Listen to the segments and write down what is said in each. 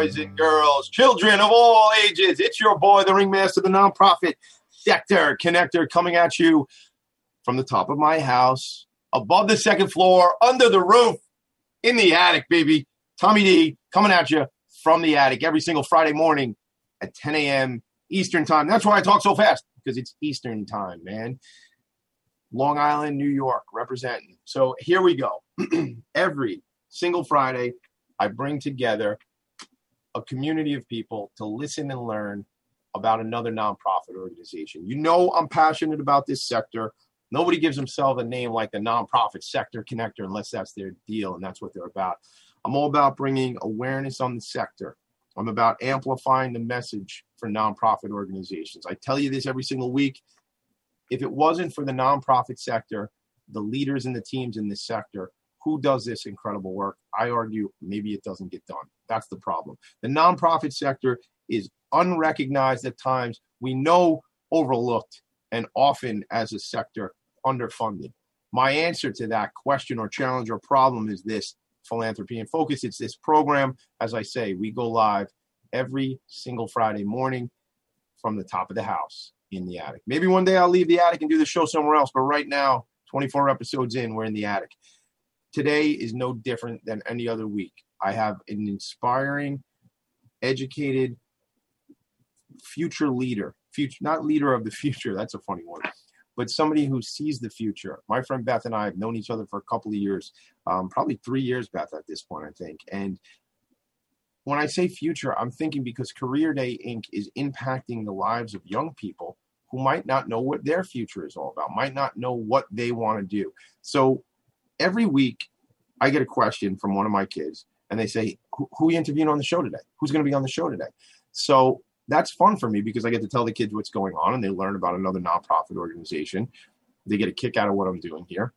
boys and girls, children of all ages, it's your boy, the ringmaster, the nonprofit sector connector, coming at you from the top of my house, above the second floor, under the roof, in the attic, baby. Tommy D coming at you from the attic every single Friday morning at 10 a.m. Eastern time. That's why I talk so fast because it's Eastern time, man. Long Island, New York, representing. So here we go. every single Friday, I bring together a community of people to listen and learn about another nonprofit organization. You know, I'm passionate about this sector. Nobody gives themselves a name like the nonprofit sector connector unless that's their deal and that's what they're about. I'm all about bringing awareness on the sector. I'm about amplifying the message for nonprofit organizations. I tell you this every single week. If it wasn't for the nonprofit sector, the leaders and the teams in this sector, who does this incredible work? I argue maybe it doesn't get done. That's the problem. The nonprofit sector is unrecognized at times. We know overlooked and often as a sector underfunded. My answer to that question or challenge or problem is this philanthropy in focus. It's this program. As I say, we go live every single Friday morning from the top of the house in the attic. Maybe one day I'll leave the attic and do the show somewhere else, but right now, 24 episodes in, we're in the attic. Today is no different than any other week. I have an inspiring, educated, future leader, future not leader of the future. That's a funny one, but somebody who sees the future. My friend Beth and I have known each other for a couple of years, um, probably three years, Beth, at this point, I think. And when I say future, I'm thinking because Career Day Inc. is impacting the lives of young people who might not know what their future is all about, might not know what they want to do. So every week, I get a question from one of my kids, and they say, "Who, who are you interviewing on the show today? Who's going to be on the show today?" So that's fun for me because I get to tell the kids what's going on and they learn about another nonprofit organization. They get a kick out of what I'm doing here.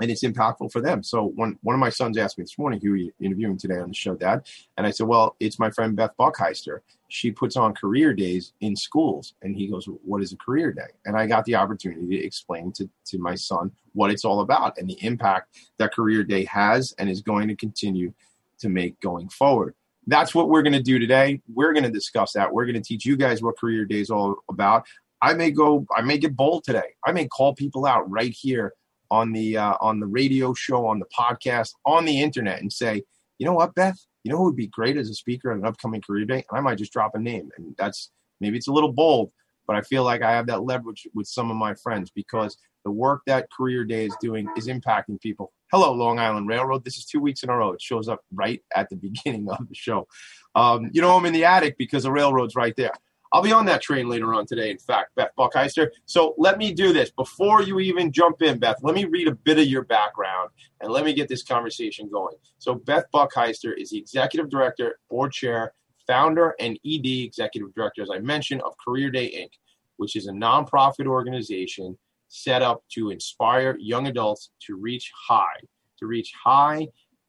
And it's impactful for them. So one one of my sons asked me this morning, who you interviewing today on the show, Dad? And I said, Well, it's my friend Beth Buckheister. She puts on career days in schools. And he goes, What is a career day? And I got the opportunity to explain to, to my son what it's all about and the impact that career day has and is going to continue to make going forward that's what we're going to do today. We're going to discuss that. We're going to teach you guys what Career Day is all about. I may go, I may get bold today. I may call people out right here on the uh, on the radio show, on the podcast, on the internet, and say, you know what, Beth, you know who would be great as a speaker at an upcoming Career Day, and I might just drop a name, and that's maybe it's a little bold, but I feel like I have that leverage with some of my friends because the work that Career Day is doing is impacting people hello, Long Island Railroad. This is two weeks in a row. It shows up right at the beginning of the show. Um, you know, I'm in the attic because the railroad's right there. I'll be on that train later on today, in fact, Beth Buckheister. So let me do this. Before you even jump in, Beth, let me read a bit of your background and let me get this conversation going. So, Beth Buckheister is the executive director, board chair, founder, and ED executive director, as I mentioned, of Career Day Inc., which is a nonprofit organization set up to inspire young adults to reach high, to reach high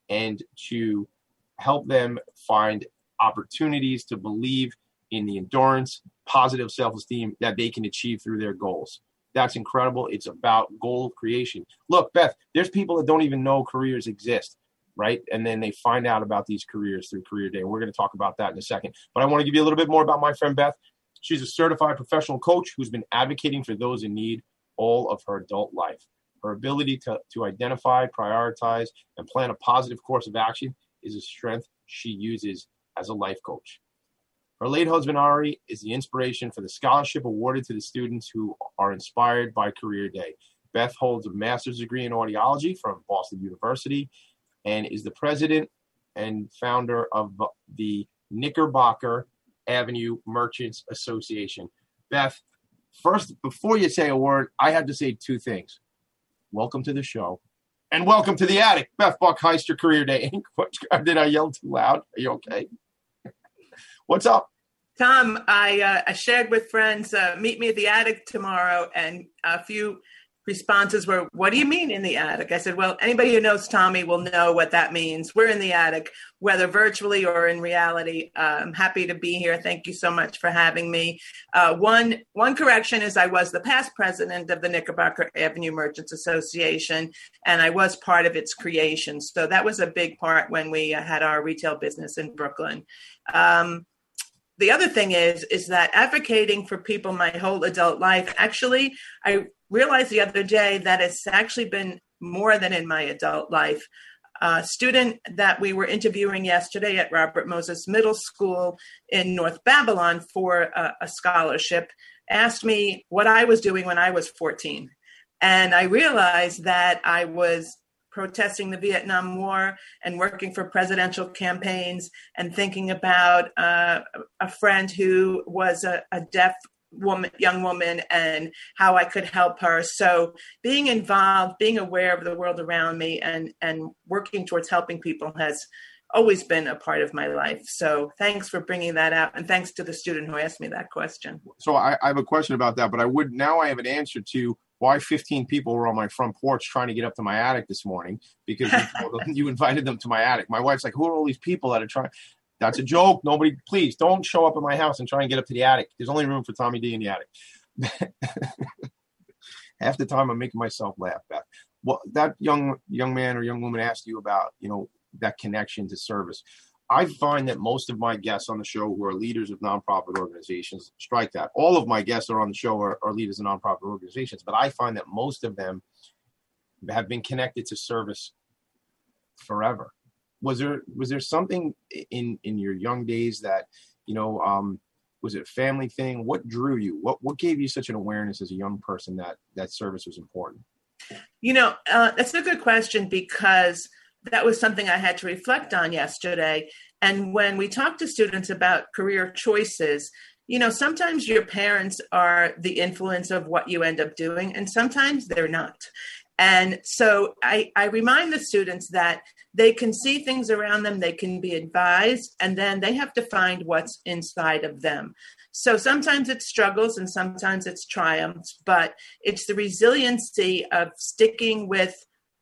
and to help them find opportunities to believe in the endurance, positive self esteem that they can achieve through their goals. That's incredible. It's about goal creation. Look, Beth, there's people that don't even know careers exist, right? And then they find out about these careers through Career Day. We're going to talk about that in a second. But I want to give you a little bit more about my friend Beth. She's a certified professional coach who's been advocating for those in need all of her adult life. Her ability to, to identify, prioritize, and plan a positive course of action is a strength she uses as a life coach. Her late husband Ari is the inspiration for the scholarship awarded to the students who are inspired by Career Day. Beth holds a master's degree in audiology from Boston University and is the president and founder of the Knickerbocker Avenue Merchants Association. Beth, First, before you say a word, I have to say two things. Welcome to the show. And welcome to the attic, Beth Buckheister Career Day. Did I yell too loud? Are you okay? What's up? Tom, I, uh, I shared with friends, uh, meet me at the attic tomorrow, and a few responses were, What do you mean in the attic? I said, Well, anybody who knows Tommy will know what that means. We're in the attic, whether virtually or in reality. Uh, I'm happy to be here. Thank you so much for having me. Uh, one, one correction is I was the past president of the Knickerbocker Avenue Merchants Association, and I was part of its creation. So that was a big part when we uh, had our retail business in Brooklyn. Um, the other thing is is that advocating for people my whole adult life actually i realized the other day that it's actually been more than in my adult life. A student that we were interviewing yesterday at robert moses middle school in north babylon for a, a scholarship asked me what i was doing when i was 14 and i realized that i was protesting the Vietnam War and working for presidential campaigns and thinking about uh, a friend who was a, a deaf woman young woman and how I could help her. So being involved being aware of the world around me and and working towards helping people has always been a part of my life. So thanks for bringing that up and thanks to the student who asked me that question. So I, I have a question about that but I would now I have an answer to why 15 people were on my front porch trying to get up to my attic this morning because you, them, you invited them to my attic. My wife's like, who are all these people that are trying? That's a joke. Nobody, please don't show up at my house and try and get up to the attic. There's only room for Tommy D in the attic. Half the time I'm making myself laugh back. Well, that young young man or young woman asked you about, you know, that connection to service. I find that most of my guests on the show who are leaders of nonprofit organizations strike that. All of my guests are on the show are, are leaders of nonprofit organizations, but I find that most of them have been connected to service forever. Was there was there something in in your young days that you know um, was it a family thing? What drew you? What what gave you such an awareness as a young person that that service was important? You know, uh, that's a good question because that was something I had to reflect on yesterday. And when we talk to students about career choices, you know, sometimes your parents are the influence of what you end up doing, and sometimes they're not. And so I, I remind the students that they can see things around them, they can be advised, and then they have to find what's inside of them. So sometimes it's struggles and sometimes it's triumphs, but it's the resiliency of sticking with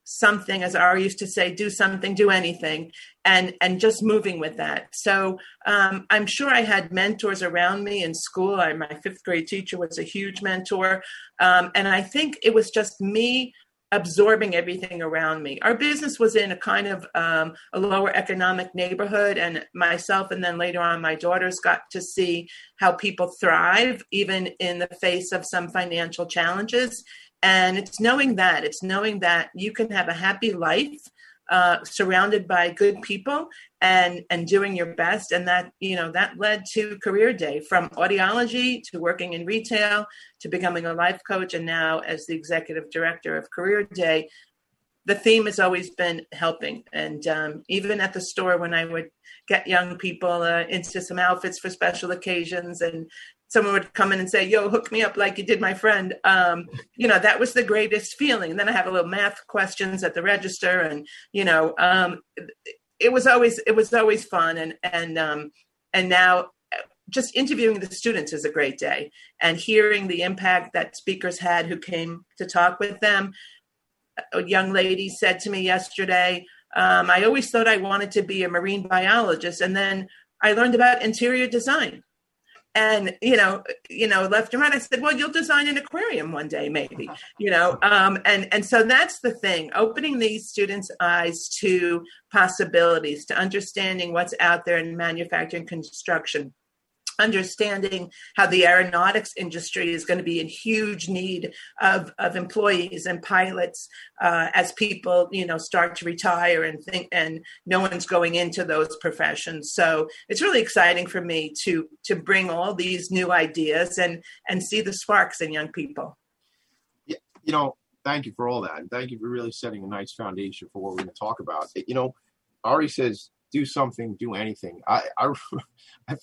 something as Ari used to say do something do anything and and just moving with that. So um, i'm sure i had mentors around me in school. I, my fifth grade teacher was a huge mentor um, and i think it was just me absorbing everything around me. Our business was in a kind of um, a lower economic neighborhood and myself and then later on my daughters got to see how people thrive even in the face of some financial challenges and it's knowing that it's knowing that you can have a happy life uh, surrounded by good people and and doing your best. And that you know that led to career day from audiology to working in retail to becoming a life coach and now as the executive director of career day. The theme has always been helping. And um, even at the store when i would get young people uh, into some outfits for special occasions and someone would come in and say, "Yo, hook me up like you did my friend." Um, you know, that was the greatest feeling. And then I have a little math questions at the register, and you know, um, it was always it was always fun. And and um, and now just interviewing the students is a great day, and hearing the impact that speakers had who came to talk with them. A young lady said to me yesterday, um, "I always thought I wanted to be a marine biologist, and then." I learned about interior design and you know you know left your mind. I said well you'll design an aquarium one day maybe you know um, and and so that's the thing opening these students eyes to possibilities to understanding what's out there in manufacturing construction understanding how the aeronautics industry is going to be in huge need of, of employees and pilots uh, as people you know start to retire and think and no one's going into those professions. So it's really exciting for me to to bring all these new ideas and and see the sparks in young people. Yeah you know thank you for all that and thank you for really setting a nice foundation for what we're going to talk about. You know ari says do something do anything. I i, I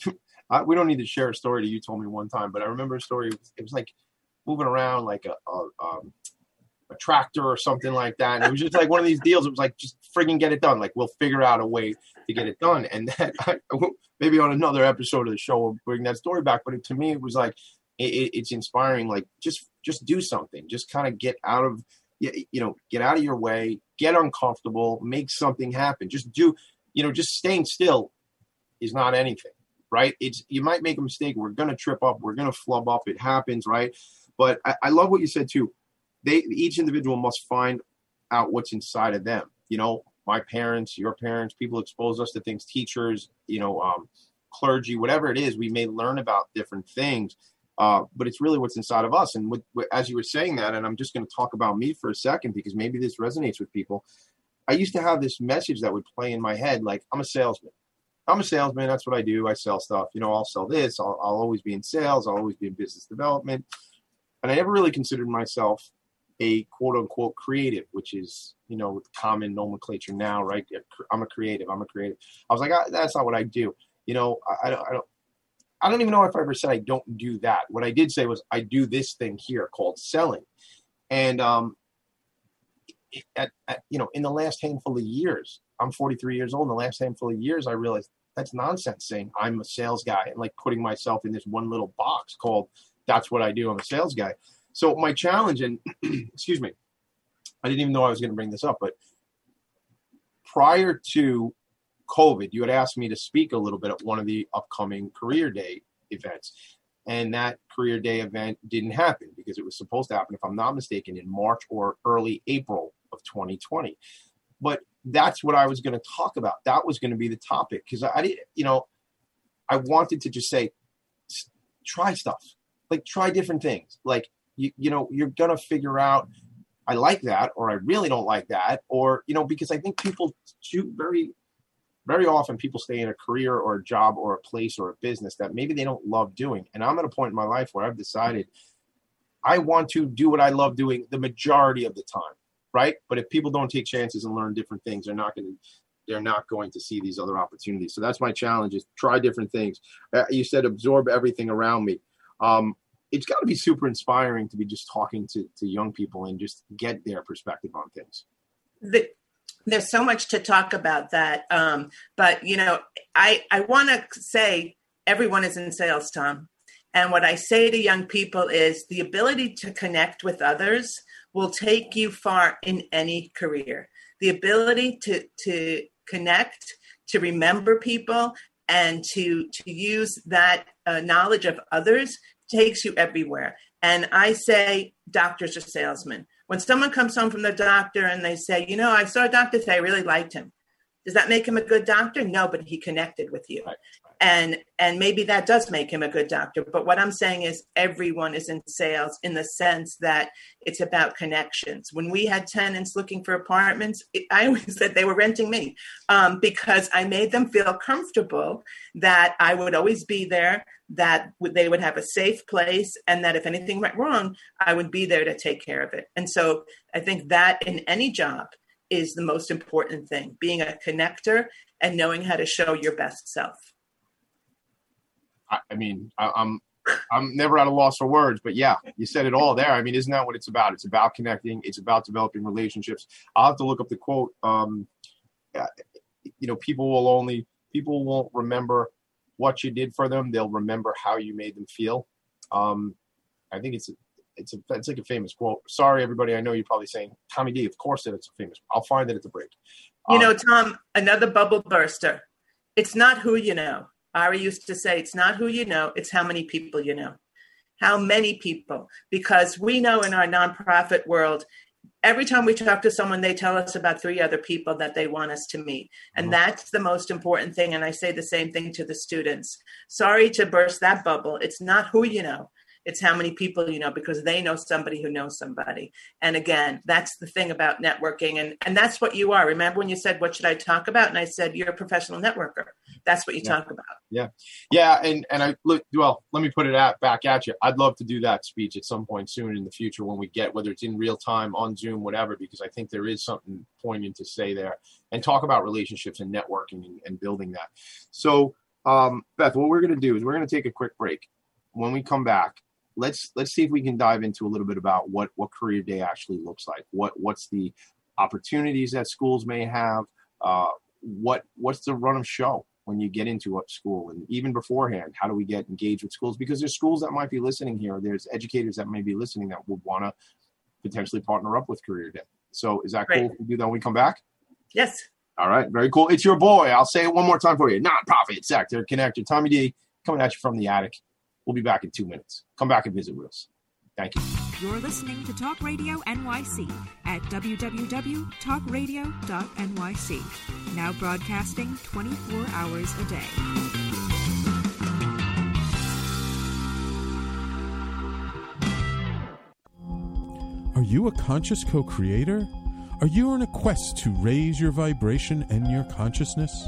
I, we don't need to share a story that you told me one time, but I remember a story. It was like moving around like a, a, um, a tractor or something like that. And it was just like one of these deals. It was like, just frigging get it done. Like we'll figure out a way to get it done. And then I, maybe on another episode of the show, we'll bring that story back. But it, to me, it was like it, it's inspiring. Like just just do something. Just kind of get out of you know get out of your way, get uncomfortable, make something happen. Just do you know just staying still is not anything, right? It's you might make a mistake. We're gonna trip up. We're gonna flub up. It happens, right? But I, I love what you said too. They each individual must find out what's inside of them. You know, my parents, your parents, people expose us to things, teachers, you know, um, clergy, whatever it is, we may learn about different things. Uh, but it's really what's inside of us. And with, with, as you were saying that, and I'm just going to talk about me for a second because maybe this resonates with people. I used to have this message that would play in my head like, I'm a salesman. I'm a salesman. That's what I do. I sell stuff. You know, I'll sell this. I'll, I'll always be in sales. I'll always be in business development. And I never really considered myself a quote unquote creative, which is, you know, common nomenclature now, right? I'm a creative. I'm a creative. I was like, ah, that's not what I do. You know, I, I, don't, I don't, I don't even know if I ever said I don't do that. What I did say was I do this thing here called selling. And, um, at, at, you know, in the last handful of years, I'm 43 years old. In the last handful of years, I realized that's nonsense saying I'm a sales guy and like putting myself in this one little box called that's what I do. I'm a sales guy. So my challenge, and excuse me, I didn't even know I was going to bring this up, but prior to COVID, you had asked me to speak a little bit at one of the upcoming Career Day events. And that Career Day event didn't happen because it was supposed to happen, if I'm not mistaken, in March or early April of 2020. But that's what I was going to talk about. That was going to be the topic because I didn't, you know, I wanted to just say, try stuff, like try different things. Like you, you know, you're going to figure out, I like that, or I really don't like that, or, you know, because I think people do very, very often people stay in a career or a job or a place or a business that maybe they don't love doing. And I'm at a point in my life where I've decided I want to do what I love doing the majority of the time, right? But if people don't take chances and learn different things, they're not going to they're not going to see these other opportunities. So that's my challenge: is try different things. Uh, you said absorb everything around me. Um, it's got to be super inspiring to be just talking to, to young people and just get their perspective on things. The, there's so much to talk about that. Um, but, you know, I, I want to say everyone is in sales, Tom. And what I say to young people is the ability to connect with others will take you far in any career. The ability to, to connect, to remember people, and to, to use that uh, knowledge of others takes you everywhere. And I say, doctors are salesmen. When someone comes home from the doctor and they say, you know, I saw a doctor today, I really liked him. Does that make him a good doctor? No, but he connected with you. Right and and maybe that does make him a good doctor but what i'm saying is everyone is in sales in the sense that it's about connections. When we had tenants looking for apartments i always said they were renting me um, because i made them feel comfortable that i would always be there that they would have a safe place and that if anything went wrong i would be there to take care of it. And so i think that in any job is the most important thing being a connector and knowing how to show your best self I, I mean, I, I'm I'm never at a loss for words, but yeah, you said it all there. I mean, isn't that what it's about? It's about connecting. It's about developing relationships. I'll have to look up the quote. Um, you know, people will only people won't remember what you did for them. They'll remember how you made them feel. Um, I think it's a, it's a it's like a famous quote. Sorry, everybody. I know you're probably saying Tommy D. Of course, that it's a famous. I'll find it at the break. You um, know, Tom, another bubble burster. It's not who you know. Ari used to say, it's not who you know, it's how many people you know. How many people? Because we know in our nonprofit world, every time we talk to someone, they tell us about three other people that they want us to meet. And mm-hmm. that's the most important thing. And I say the same thing to the students. Sorry to burst that bubble. It's not who you know, it's how many people you know because they know somebody who knows somebody. And again that's the thing about networking and and that's what you are. Remember when you said what should i talk about? And i said you're a professional networker. That's what you yeah. talk about. Yeah. Yeah and and i look well let me put it at, back at you. I'd love to do that speech at some point soon in the future when we get whether it's in real time on zoom whatever because i think there is something poignant to say there and talk about relationships and networking and, and building that. So um, beth what we're going to do is we're going to take a quick break. When we come back let's let's see if we can dive into a little bit about what what career day actually looks like. What what's the opportunities that schools may have? Uh, what what's the run of show? when you get into a school and even beforehand how do we get engaged with schools because there's schools that might be listening here there's educators that may be listening that would want to potentially partner up with career day so is that Great. cool if we do that when we come back Yes. all right very cool it's your boy i'll say it one more time for you nonprofit sector connector tommy d coming at you from the attic we'll be back in two minutes come back and visit with us thank you You're listening to Talk Radio NYC at www.talkradio.nyc. Now broadcasting 24 hours a day. Are you a conscious co creator? Are you on a quest to raise your vibration and your consciousness?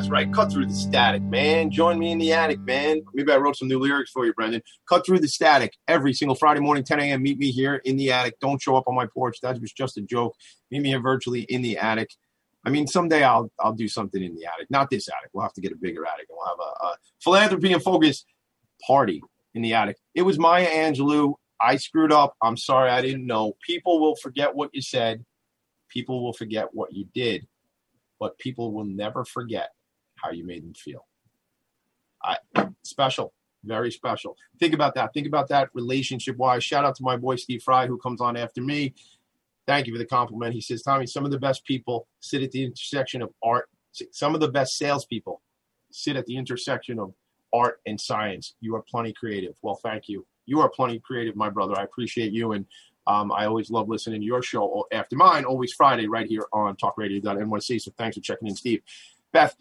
That's right. Cut through the static, man. Join me in the attic, man. Maybe I wrote some new lyrics for you, Brendan. Cut through the static every single Friday morning, 10 a.m. Meet me here in the attic. Don't show up on my porch. That was just a joke. Meet me here virtually in the attic. I mean, someday I'll I'll do something in the attic. Not this attic. We'll have to get a bigger attic, and we'll have a, a philanthropy in focus party in the attic. It was Maya Angelou. I screwed up. I'm sorry. I didn't know. People will forget what you said. People will forget what you did, but people will never forget how you made them feel. I special, very special. Think about that. Think about that relationship wise. Shout out to my boy Steve Fry who comes on after me. Thank you for the compliment. He says, Tommy, some of the best people sit at the intersection of art. Some of the best salespeople sit at the intersection of art and science. You are plenty creative. Well, thank you. You are plenty creative, my brother. I appreciate you. And um, I always love listening to your show after mine, always Friday, right here on talkradio.nyc. So thanks for checking in, Steve. Beth,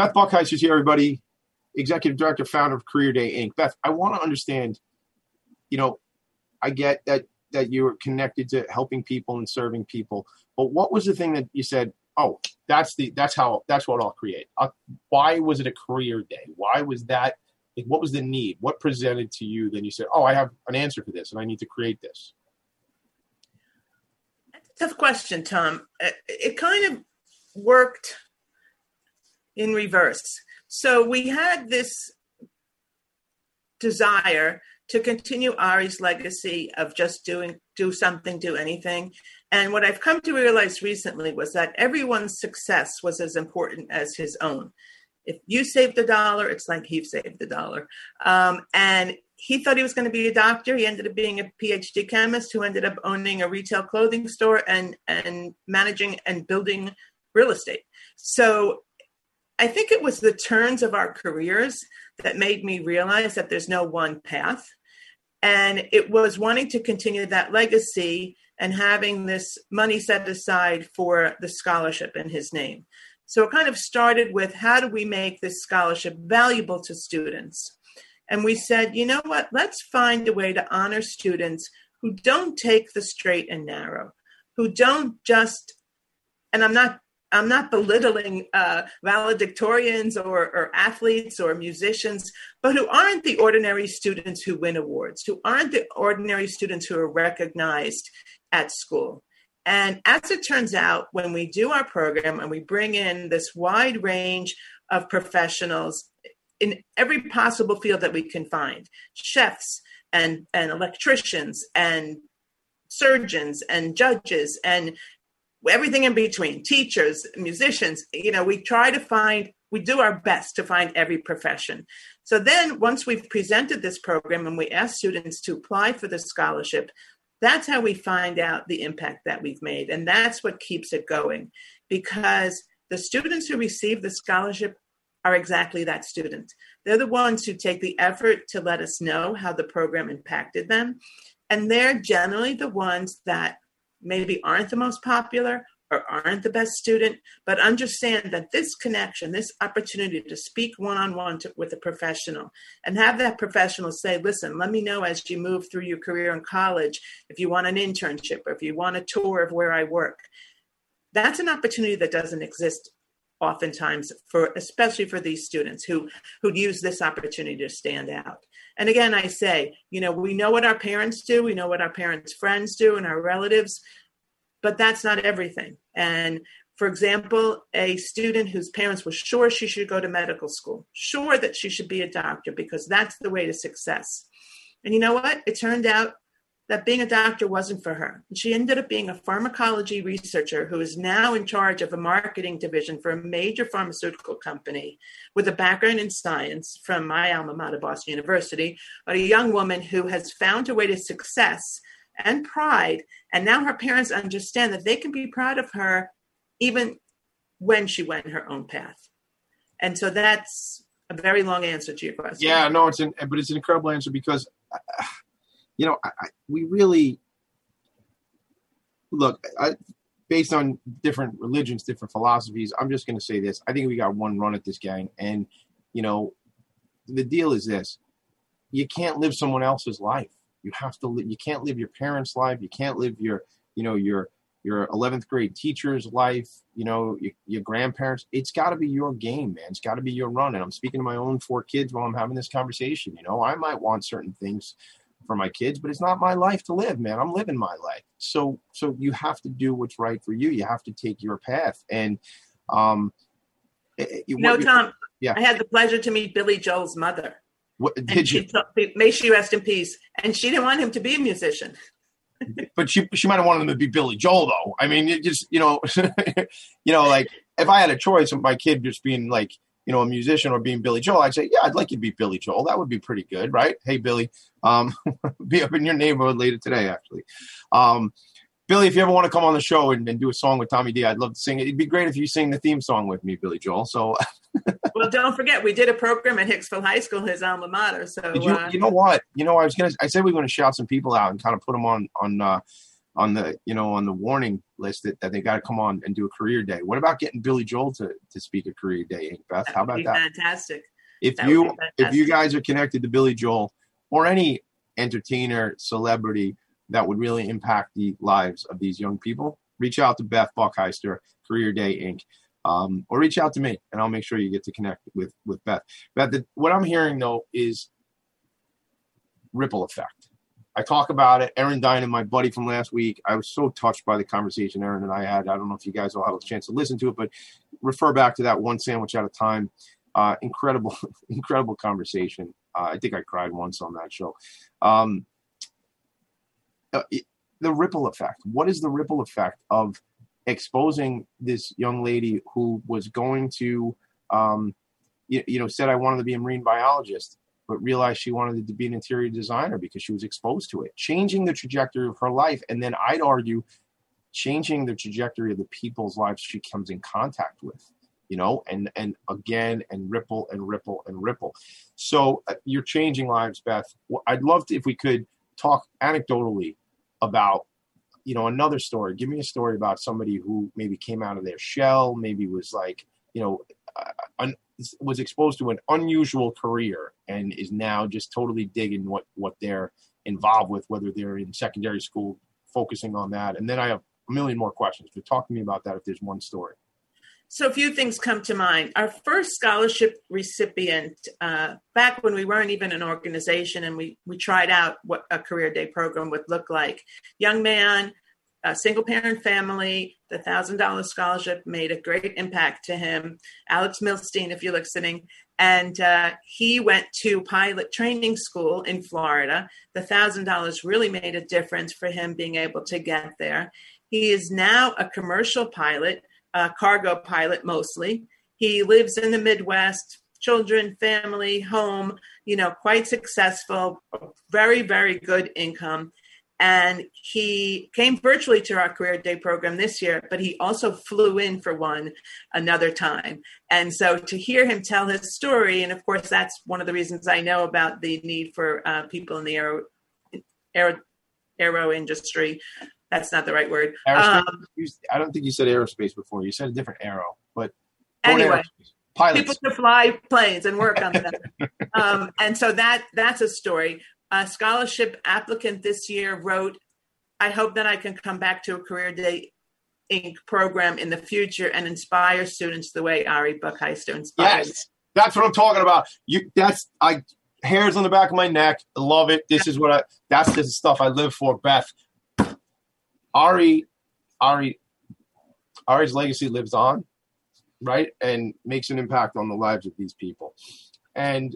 Beth Buckheist is here, everybody. Executive Director, founder of Career Day Inc. Beth, I want to understand, you know, I get that that you're connected to helping people and serving people, but what was the thing that you said, oh, that's the that's how that's what I'll create. Uh, why was it a career day? Why was that? Like, what was the need? What presented to you? Then you said, oh, I have an answer for this, and I need to create this. That's a tough question, Tom. It, it kind of worked in reverse. So we had this desire to continue Ari's legacy of just doing do something, do anything. And what I've come to realize recently was that everyone's success was as important as his own. If you saved a dollar, it's like he saved a dollar. Um, and he thought he was going to be a doctor. He ended up being a PhD chemist who ended up owning a retail clothing store and and managing and building real estate. So I think it was the turns of our careers that made me realize that there's no one path. And it was wanting to continue that legacy and having this money set aside for the scholarship in his name. So it kind of started with how do we make this scholarship valuable to students? And we said, you know what, let's find a way to honor students who don't take the straight and narrow, who don't just, and I'm not I'm not belittling uh, valedictorians or, or, athletes or musicians, but who aren't the ordinary students who win awards, who aren't the ordinary students who are recognized at school. And as it turns out, when we do our program and we bring in this wide range of professionals in every possible field that we can find chefs and, and electricians and surgeons and judges and everything in between teachers musicians you know we try to find we do our best to find every profession. So then once we've presented this program and we ask students to apply for the scholarship that's how we find out the impact that we've made. And that's what keeps it going because the students who receive the scholarship are exactly that student. They're the ones who take the effort to let us know how the program impacted them and they're generally the ones that maybe aren't the most popular or aren't the best student, but understand that this connection, this opportunity to speak one on one with a professional and have that professional say, listen, let me know as you move through your career in college if you want an internship or if you want a tour of where I work. That's an opportunity that doesn't exist oftentimes for especially for these students who who use this opportunity to stand out and again i say you know we know what our parents do we know what our parents friends do and our relatives but that's not everything. And for example, a student whose parents were sure she should go to medical school, sure that she should be a doctor because that's the way to success. And you know what? It turned out that being a doctor wasn't for her. She ended up being a pharmacology researcher who is now in charge of a marketing division for a major pharmaceutical company with a background in science from my alma mater, Boston University, but a young woman who has found her way to success and pride. And now her parents understand that they can be proud of her even when she went her own path. And so that's a very long answer to your question. Yeah, no, it's an, but it's an incredible answer because, uh, you know, I, I, we really look I, based on different religions, different philosophies. I'm just going to say this: I think we got one run at this game, and you know, the deal is this: you can't live someone else's life. You have to live. You can't live your parents' life. You can't live your, you know, your your 11th grade teacher's life. You know, your, your grandparents. It's got to be your game, man. It's got to be your run. And I'm speaking to my own four kids while I'm having this conversation. You know, I might want certain things for my kids, but it's not my life to live, man. I'm living my life. So, so you have to do what's right for you. You have to take your path. And, um, you know, Tom, yeah. I had the pleasure to meet Billy Joel's mother. What, did you? may she rest in peace. And she didn't want him to be a musician. but she she might have wanted him to be Billy Joel though. I mean, it just you know, you know, like if I had a choice of my kid just being like you know a musician or being Billy Joel, I'd say yeah, I'd like you to be Billy Joel. That would be pretty good, right? Hey Billy, um, be up in your neighborhood later today, actually. Um, Billy, if you ever want to come on the show and, and, do a song with Tommy D, I'd love to sing it. It'd be great if you sing the theme song with me, Billy Joel. So, well, don't forget we did a program at Hicksville High School, his alma mater. So, you, uh, you, know what? You know, I was gonna, I said we were gonna shout some people out and kind of put them on on uh, on the you know on the warning list that, that they got to come on and do a career day. What about getting Billy Joel to to speak a career day, Beth? How about that? Fantastic. If that you if you guys are connected to Billy Joel or any entertainer celebrity that would really impact the lives of these young people, reach out to Beth Buckheister, Career Day Inc. Um, or reach out to me and I'll make sure you get to connect with with Beth. Beth, the, what I'm hearing though is ripple effect. I talk about it. Aaron Dinan, my buddy from last week, I was so touched by the conversation Aaron and I had. I don't know if you guys will have a chance to listen to it, but refer back to that one sandwich at a time. Uh, incredible, incredible conversation. Uh, I think I cried once on that show. Um, uh, the ripple effect. What is the ripple effect of exposing this young lady who was going to, um, you, you know, said I wanted to be a marine biologist, but realized she wanted to be an interior designer because she was exposed to it, changing the trajectory of her life, and then I'd argue changing the trajectory of the people's lives she comes in contact with you know and and again and ripple and ripple and ripple. So uh, you're changing lives beth. I'd love to if we could talk anecdotally about you know another story. Give me a story about somebody who maybe came out of their shell maybe was like you know, un, was exposed to an unusual career and is now just totally digging what what they're involved with, whether they're in secondary school, focusing on that. And then I have a million more questions. But talk to me about that if there's one story. So a few things come to mind. Our first scholarship recipient, uh, back when we weren't even an organization and we, we tried out what a career day program would look like. Young man, a single parent family, the thousand dollar scholarship made a great impact to him. Alex Milstein, if you're listening, and uh, he went to pilot training school in Florida. The thousand dollars really made a difference for him being able to get there. He is now a commercial pilot a cargo pilot mostly. He lives in the Midwest, children, family, home, you know, quite successful, very, very good income. And he came virtually to our career day program this year, but he also flew in for one another time. And so to hear him tell his story, and of course, that's one of the reasons I know about the need for uh, people in the aero, aero, aero industry that's not the right word. Um, I don't think you said aerospace before. You said a different arrow, but anyway, pilots. people to fly planes and work on them. um, and so that that's a story. A scholarship applicant this year wrote, "I hope that I can come back to a Career Day Inc. program in the future and inspire students the way Ari Buckheister inspires." Yes, that's what I'm talking about. You, that's I hairs on the back of my neck. Love it. This is what I. That's the stuff I live for, Beth. Ari, Ari, Ari's legacy lives on, right, and makes an impact on the lives of these people. And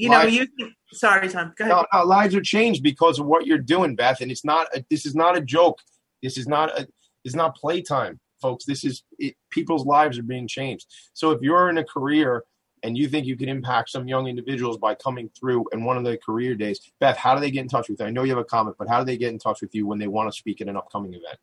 you know, lives, you sorry, Tom. Go ahead. No, no, lives are changed because of what you're doing, Beth. And it's not. A, this is not a joke. This is not a. It's not playtime, folks. This is it, people's lives are being changed. So if you're in a career and you think you can impact some young individuals by coming through in one of the career days, Beth, how do they get in touch with you? I know you have a comment, but how do they get in touch with you when they want to speak at an upcoming event?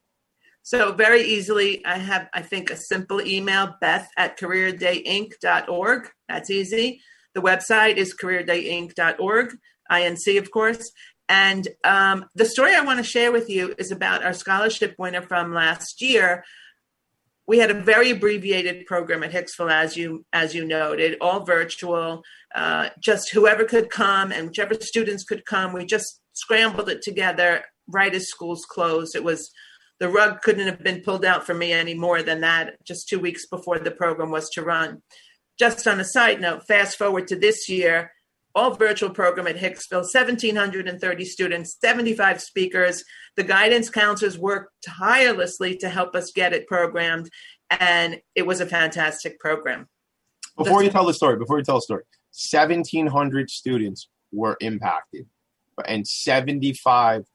So very easily, I have, I think, a simple email, beth at careerdayinc.org. That's easy. The website is careerdayinc.org, INC, of course. And um, the story I want to share with you is about our scholarship winner from last year, we had a very abbreviated program at Hicksville, as you as you noted, all virtual. Uh, just whoever could come and whichever students could come. We just scrambled it together right as schools closed. It was the rug couldn't have been pulled out for me any more than that. Just two weeks before the program was to run. Just on a side note, fast forward to this year, all virtual program at Hicksville, 1,730 students, 75 speakers. The guidance counselors worked tirelessly to help us get it programmed, and it was a fantastic program. Before you tell the story, before you tell the story, 1,700 students were impacted, and 75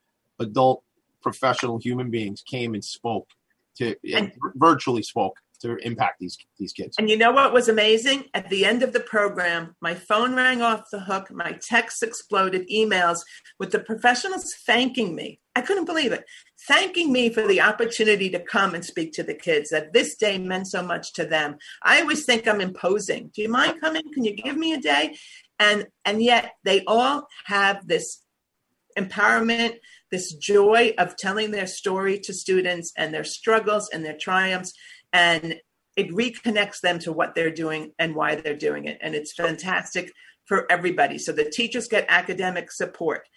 adult professional human beings came and spoke to and, virtually spoke to impact these these kids. And you know what was amazing? At the end of the program, my phone rang off the hook, my texts exploded, emails with the professionals thanking me. I couldn't believe it. Thanking me for the opportunity to come and speak to the kids, that this day meant so much to them. I always think I'm imposing. Do you mind coming? Can you give me a day? And and yet they all have this empowerment, this joy of telling their story to students and their struggles and their triumphs and it reconnects them to what they're doing and why they're doing it. And it's fantastic for everybody. So the teachers get academic support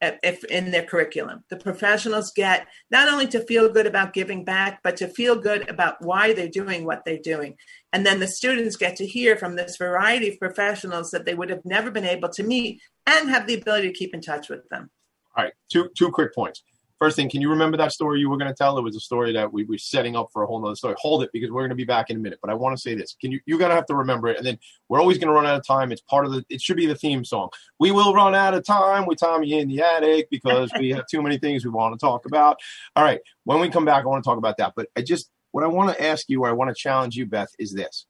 uh, if in their curriculum. The professionals get not only to feel good about giving back, but to feel good about why they're doing what they're doing. And then the students get to hear from this variety of professionals that they would have never been able to meet and have the ability to keep in touch with them. All right, two two quick points. First thing, can you remember that story you were going to tell? It was a story that we were setting up for a whole nother story. Hold it because we're going to be back in a minute. But I want to say this. Can you? You're going to have to remember it, and then we're always going to run out of time. It's part of the. It should be the theme song. We will run out of time with Tommy in the attic because we have too many things we want to talk about. All right, when we come back, I want to talk about that. But I just what I want to ask you, or I want to challenge you, Beth, is this.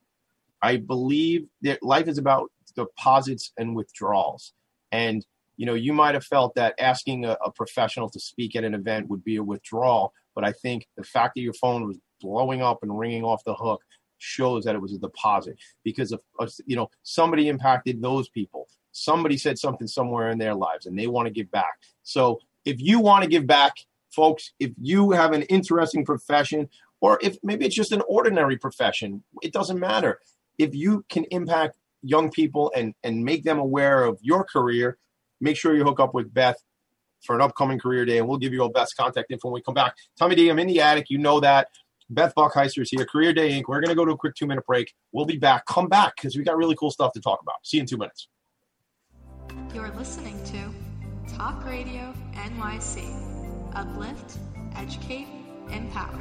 I believe that life is about deposits and withdrawals, and you know, you might have felt that asking a, a, professional to speak at an event would be a withdrawal, but I think the fact that your phone was blowing up and ringing off the hook shows that it was a deposit because of, of you know somebody impacted those people. Somebody said something somewhere in their lives, and they want to give back. So if you want to give back, folks, if you have an interesting profession or if maybe it's just an ordinary profession. It doesn't matter. If you can impact young people and and make them aware of your career, make sure you hook up with Beth for an upcoming career day, and we'll give you all best contact info when we come back. Tommy D, I'm in the attic. You know that. Beth Buckheister is here. Career Day Inc. We're going to go to a quick two minute break. We'll be back. Come back because we got really cool stuff to talk about. See you in two minutes. You're listening to Talk Radio NYC. Uplift, educate, empower.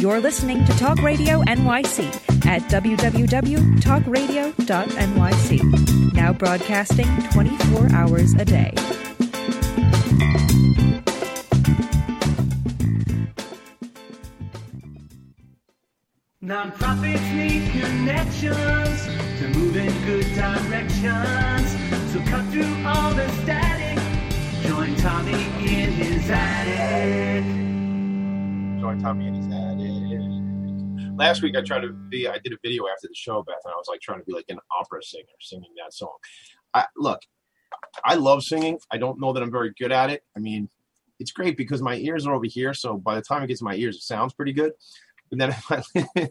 You're listening to Talk Radio NYC at www.talkradio.nyc. Now broadcasting 24 hours a day. Nonprofits need connections to move in good directions. So cut through all the static. Join Tommy in his attic. Join Tommy in his attic. Last week I tried to be. I did a video after the show, Beth, and I was like trying to be like an opera singer, singing that song. I, look, I love singing. I don't know that I'm very good at it. I mean, it's great because my ears are over here, so by the time it gets to my ears, it sounds pretty good. But then if I,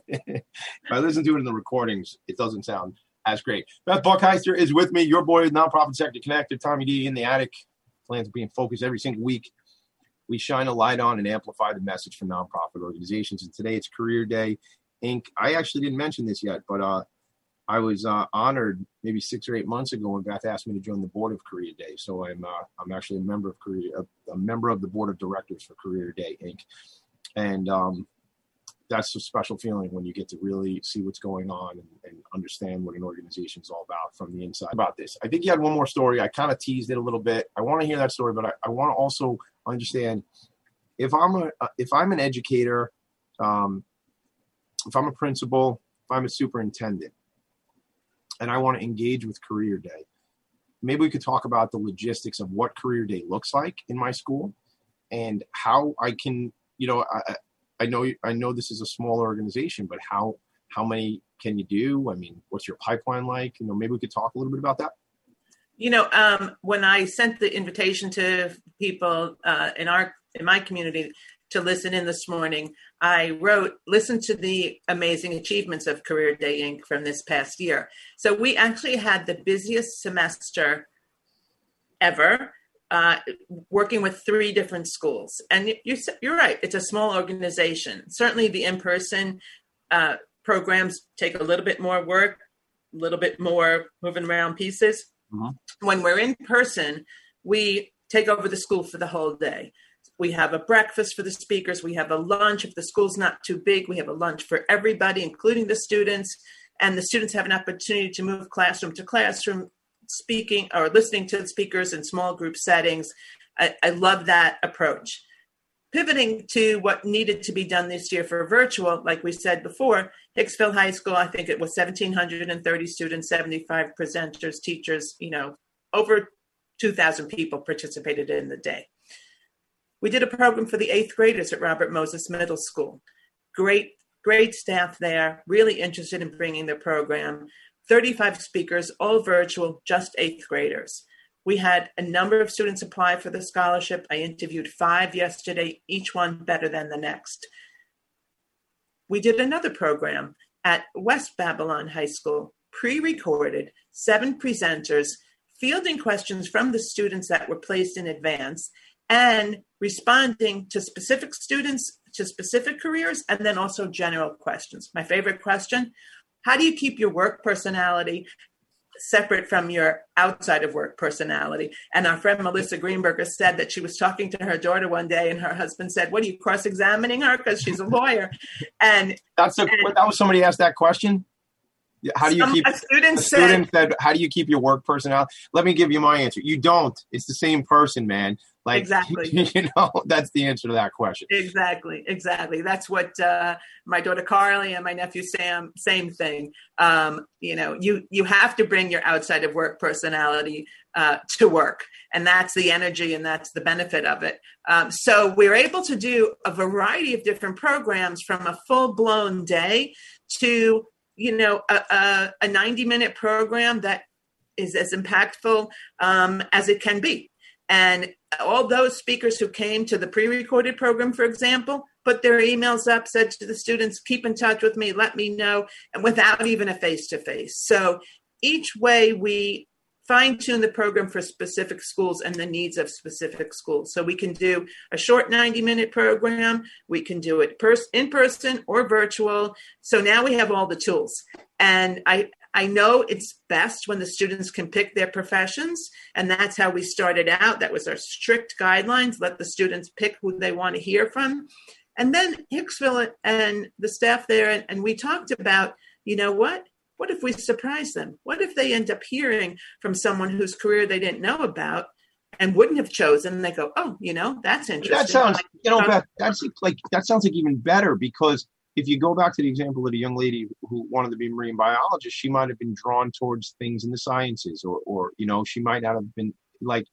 if I listen to it in the recordings, it doesn't sound as great. Beth Buckheister is with me, your boy, nonprofit sector connected, Tommy D in the attic, Philanthropy in Focus every single week. We shine a light on and amplify the message for nonprofit organizations. And today it's Career Day Inc. I actually didn't mention this yet, but uh, I was uh, honored maybe six or eight months ago when Beth asked me to join the board of Career Day. So I'm uh, I'm actually a member of Career a, a member of the board of directors for Career Day Inc. And um, that's a special feeling when you get to really see what's going on and, and understand what an organization is all about from the inside about this. I think you had one more story. I kind of teased it a little bit. I want to hear that story, but I, I want to also understand if I'm a if I'm an educator, um, if I'm a principal, if I'm a superintendent, and I want to engage with Career Day, maybe we could talk about the logistics of what Career Day looks like in my school and how I can, you know, I, I know I know this is a small organization, but how how many can you do? I mean, what's your pipeline like? You know, maybe we could talk a little bit about that. You know, um, when I sent the invitation to people uh, in our in my community to listen in this morning, I wrote, "Listen to the amazing achievements of Career Day Inc. from this past year." So we actually had the busiest semester ever. Uh, working with three different schools, and you, you're right. It's a small organization. Certainly, the in-person uh, programs take a little bit more work, a little bit more moving around pieces When we're in person, we take over the school for the whole day. We have a breakfast for the speakers. We have a lunch. If the school's not too big, we have a lunch for everybody, including the students. And the students have an opportunity to move classroom to classroom, speaking or listening to the speakers in small group settings. I, I love that approach. Pivoting to what needed to be done this year for virtual, like we said before, Hicksville High School, I think it was 1,730 students, 75 presenters, teachers, you know, over 2,000 people participated in the day. We did a program for the eighth graders at Robert Moses Middle School. Great, great staff there, really interested in bringing the program. 35 speakers, all virtual, just eighth graders. We had a number of students apply for the scholarship. I interviewed five yesterday, each one better than the next. We did another program at West Babylon High School, pre recorded, seven presenters, fielding questions from the students that were placed in advance and responding to specific students, to specific careers, and then also general questions. My favorite question How do you keep your work personality separate from your outside of work personality. And our friend Melissa Greenberger said that she was talking to her daughter one day, and her husband said, "What are you cross-examining her because she's a lawyer?" And that's a, and, that was somebody asked that question. How do you some, keep a student, a said, student said, "How do you keep your work personality?" Let me give you my answer. You don't. It's the same person, man. Like exactly, you know, that's the answer to that question. Exactly, exactly. That's what uh, my daughter Carly and my nephew Sam. Same thing. Um, you know, you you have to bring your outside of work personality uh, to work, and that's the energy and that's the benefit of it. Um, so we're able to do a variety of different programs from a full blown day to you know a, a, a 90 minute program that is as impactful um, as it can be and all those speakers who came to the pre-recorded program for example put their emails up said to the students keep in touch with me let me know and without even a face-to-face so each way we fine tune the program for specific schools and the needs of specific schools. So we can do a short 90 minute program, we can do it in person or virtual. So now we have all the tools. And I, I know it's best when the students can pick their professions, and that's how we started out. That was our strict guidelines let the students pick who they want to hear from. And then Hicksville and the staff there, and, we talked about, you know what? What if we surprise them? What if they end up hearing from someone whose career they didn't know about and wouldn't have chosen? They go, "Oh, you know, that's interesting." That sounds, you know, Beth, that's like that sounds like even better because if you go back to the example of a young lady who wanted to be a marine biologist, she might have been drawn towards things in the sciences, or, or you know, she might not have been like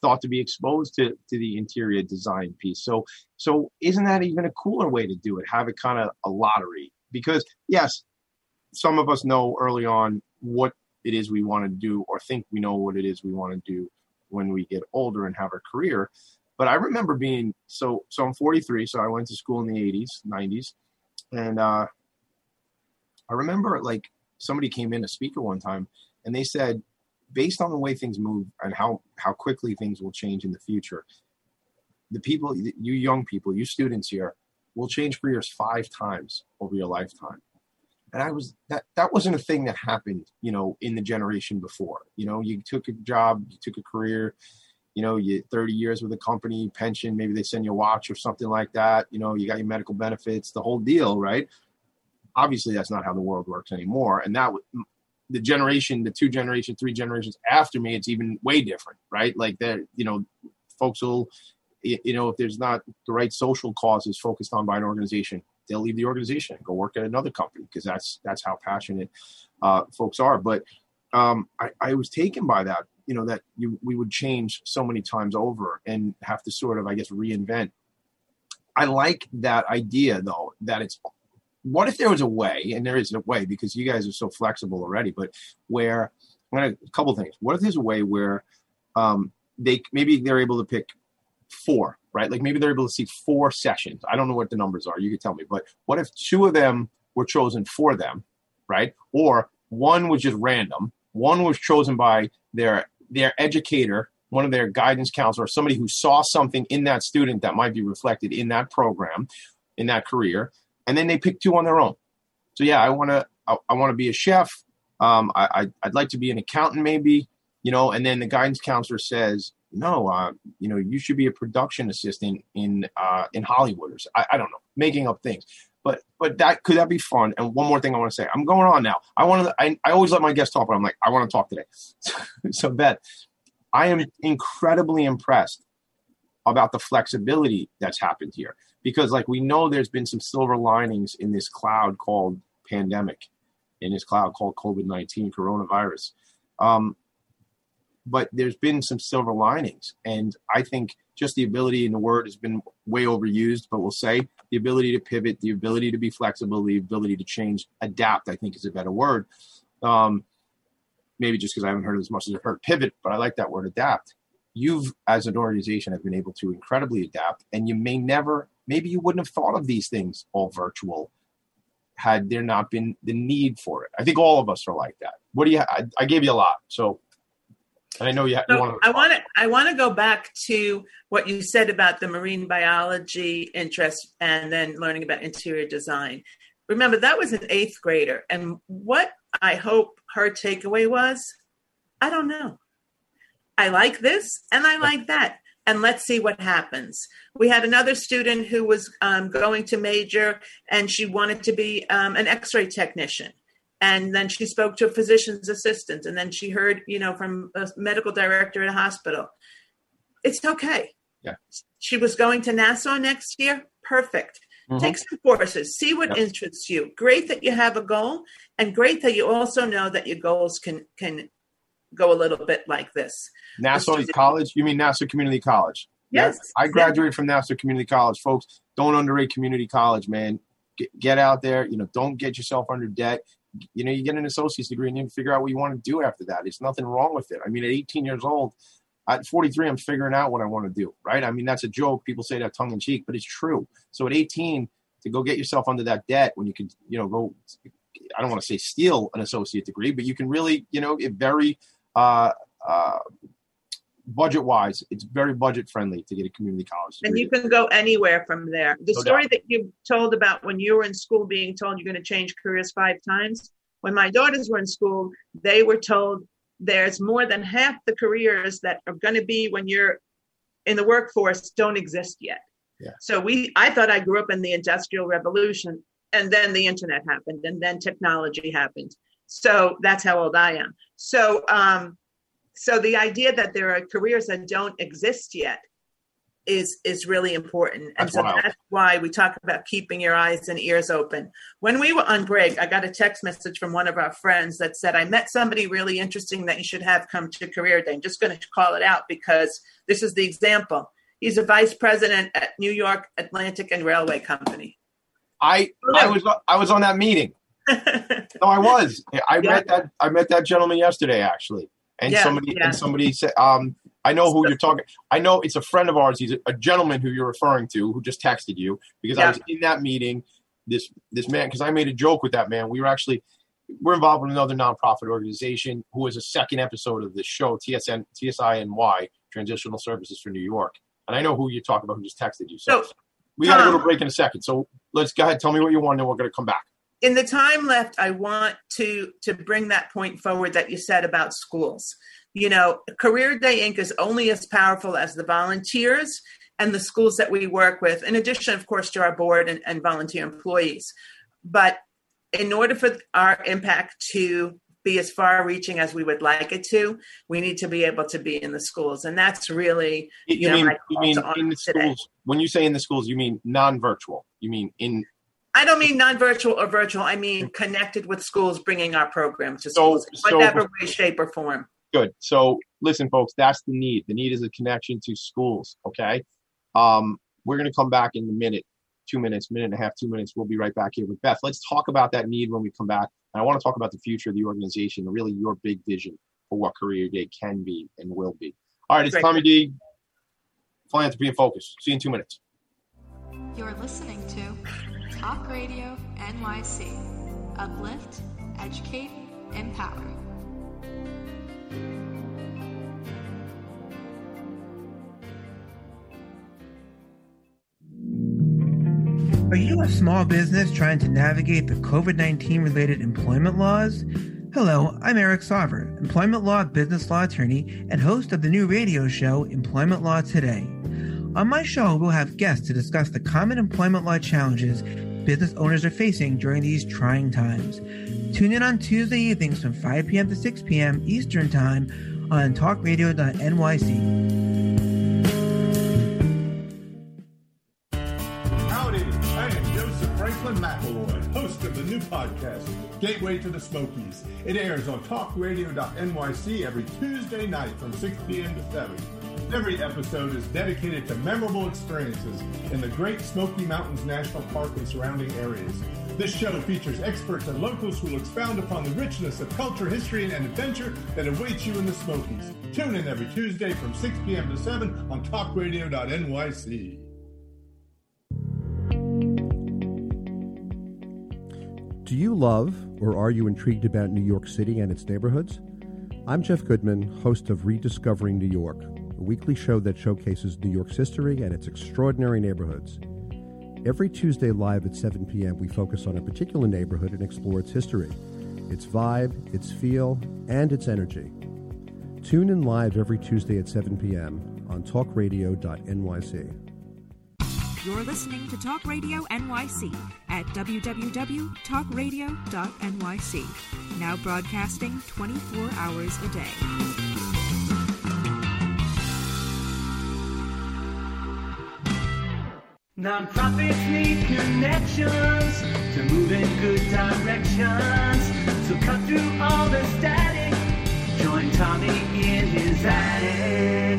thought to be exposed to to the interior design piece. So, so isn't that even a cooler way to do it? Have it kind of a lottery because yes, some of us know early on what it is we want to do or think we know what it is we want to do when we get older and have a career but i remember being so so i'm 43 so i went to school in the 80s 90s and uh i remember like somebody came in a speaker one time and they said based on the way things move and how how quickly things will change in the future the people you young people you students here will change careers five times over your lifetime and I was that that wasn't a thing that happened, you know, in the generation before. You know, you took a job, you took a career, you know, you 30 years with a company, pension, maybe they send you a watch or something like that. You know, you got your medical benefits, the whole deal, right? Obviously, that's not how the world works anymore. And that the generation, the two generations, three generations after me, it's even way different, right? Like that, you know, folks will, you know, if there's not the right social causes focused on by an organization, they'll leave the organization and go work at another company because that's that's how passionate uh, folks are. But um, I, I was taken by that, you know, that you we would change so many times over and have to sort of, I guess, reinvent. I like that idea though that it's what if there was a way, and there is a way because you guys are so flexible already, but where gonna a couple things. What if there's a way where um, they maybe they're able to pick four right? Like maybe they're able to see four sessions. I don't know what the numbers are. You could tell me. But what if two of them were chosen for them, right? Or one was just random. One was chosen by their their educator, one of their guidance counselors, somebody who saw something in that student that might be reflected in that program, in that career, and then they pick two on their own. So yeah, I want to I, I want to be a chef. Um, I, I I'd like to be an accountant, maybe. You know, and then the guidance counselor says, no, uh, you know, you should be a production assistant in uh, in Hollywood or I, I don't know, making up things. But but that could that be fun? And one more thing I want to say, I'm going on now. I want to. I, I always let my guests talk, but I'm like, I want to talk today. so Beth, I am incredibly impressed about the flexibility that's happened here because like we know there's been some silver linings in this cloud called pandemic in this cloud called covid-19 coronavirus um, but there's been some silver linings and i think just the ability and the word has been way overused but we'll say the ability to pivot the ability to be flexible the ability to change adapt i think is a better word. Um, maybe just because i haven't heard it as much as i've heard pivot but i like that word adapt. You've as an organization have been able to incredibly adapt and you may never maybe you wouldn't have thought of these things all virtual had there not been the need for it. I think all of us are like that. What do you i, I gave you a lot so i know you, you So want I want to I want to go back to what you said about the marine biology interest and then learning about interior design. Remember that was an eighth grader, and what I hope her takeaway was, I don't know. I like this and I like that, and let's see what happens. We had another student who was um, going to major, and she wanted to be um, an X-ray technician and then she spoke to a physician's assistant and then she heard you know from a medical director at a hospital. It's okay. Yeah. she was going to nassau next year? Perfect. Mhm. take some courses. See what Yep. interests you. Great that you have a goal and great that you also know that your goals can can go a little bit like this. Nassau college? You mean nassau community college? Yes. i graduated from nassau community college. Folks don't underrate community college man. Get, get out there. You know don't get yourself under debt you know you get an associate's degree and you figure out what you want to do after that. There's nothing wrong with it. I mean at 18 years old at 43 i'm figuring out what i want to do right? I mean that's a joke. People say that tongue in cheek but it's true. So at 18 to go get yourself under that debt when you can you know go i don't want to say steal an associate degree but you can really you know it very uh uh budget wise it's very budget friendly to get a community college and you can go anywhere from there. The No story doubt. that you told about when you were in school being told you're going to change careers five times, when my daughters were in school, they were told there's more than half the careers that are going to be when you're in the workforce don't exist yet. Yeah. So we I thought I grew up in the industrial revolution and then the internet happened and then technology happened. So that's how old I am. So um so the idea that there are careers that don't exist yet is is really important and That's so wild. that's why we talk about keeping your eyes and ears open when we were on break i got a text message from one of our friends that said i met somebody really interesting that you should have come to career day i'm just going to call it out because this is the example he's a vice president at new york atlantic and railway company I I was I was on that meeting. no, I was. I Yeah. met that I met that gentleman yesterday actually, and Yeah, somebody yeah. and somebody said, um, I know who you're talking. I know it's a friend of ours. He's a, a gentleman who you're referring to who just texted you because I was in that meeting. This this man because I made a joke with that man. We were actually we're involved with another nonprofit organization who is a second episode of this show, TSN TSINY Transitional Services for New York. And I know who you're talking about who just texted you. So, So, we got to go Tom- to break in a second. So let's go ahead. Tell me what you want, and we're going to come back. In the time left i want to to bring that point forward that you said about schools you know career day inc is only as powerful as the volunteers and the schools that we work with in addition of course to our board and, and volunteer employees but in order for our impact to be as far reaching as we would like it to we need to be able to be in the schools and that's really You, you know mean you mean in the today. schools? When you say in the schools, you mean non-virtual. You mean in I don't mean non-virtual or virtual. I mean connected with schools, bringing our program to So- schools, in so- whatever way, shape, or form. good. So listen, folks, that's the need. The need is a connection to schools. Okay. Um, we're going to come back in a minute, two minutes, minute and a half, two minutes. We'll be right back here with Beth. Let's talk about that need when we come back. And I want to talk about the future of the organization, really your big vision for what Career Day can be and will be. All right, it's Great. Tommy D. Philanthropy in Focus. See you in two minutes. You're listening to Talk Radio NYC. Uplift, educate, empower. Are you a small business trying to navigate the COVID 19 related employment laws? Hello, I'm Eric Sauver, employment law business law attorney and host of the new radio show Employment Law Today. On my show, we'll have guests to discuss the common employment law challenges business owners are facing during these trying times. Tune in on Tuesday evenings from 5 p.m. to 6 p.m. Eastern Time on talkradio.nyc. Howdy, I Joseph Franklin McElroy, host of the new podcast, Gateway to the Smokies. It airs on talkradio.nyc every Tuesday night from 6 p.m. to 7. Every episode is dedicated to memorable experiences in the Great Smoky Mountains National Park and surrounding areas. This show features experts and locals who will expound upon the richness of culture, history, and adventure that awaits you in the Smokies. Tune in every Tuesday from 6 p.m. to 7 on talkradio.nyc. Do you love or are you intrigued about New York City and its neighborhoods? I'm Jeff Goodman, host of Rediscovering New York, a weekly show that showcases New York's history and its extraordinary neighborhoods. Every Tuesday live at 7 p.m., we focus on a particular neighborhood and explore its history, its vibe, its feel, and its energy. Tune in live every Tuesday at 7 p.m. on talkradio.nyc. You're listening to Talk Radio NYC at www.talkradio.nyc. Now broadcasting 24 hours a day. Nonprofits need connections to move in good directions. So cut through all the static. Join Tommy in his attic.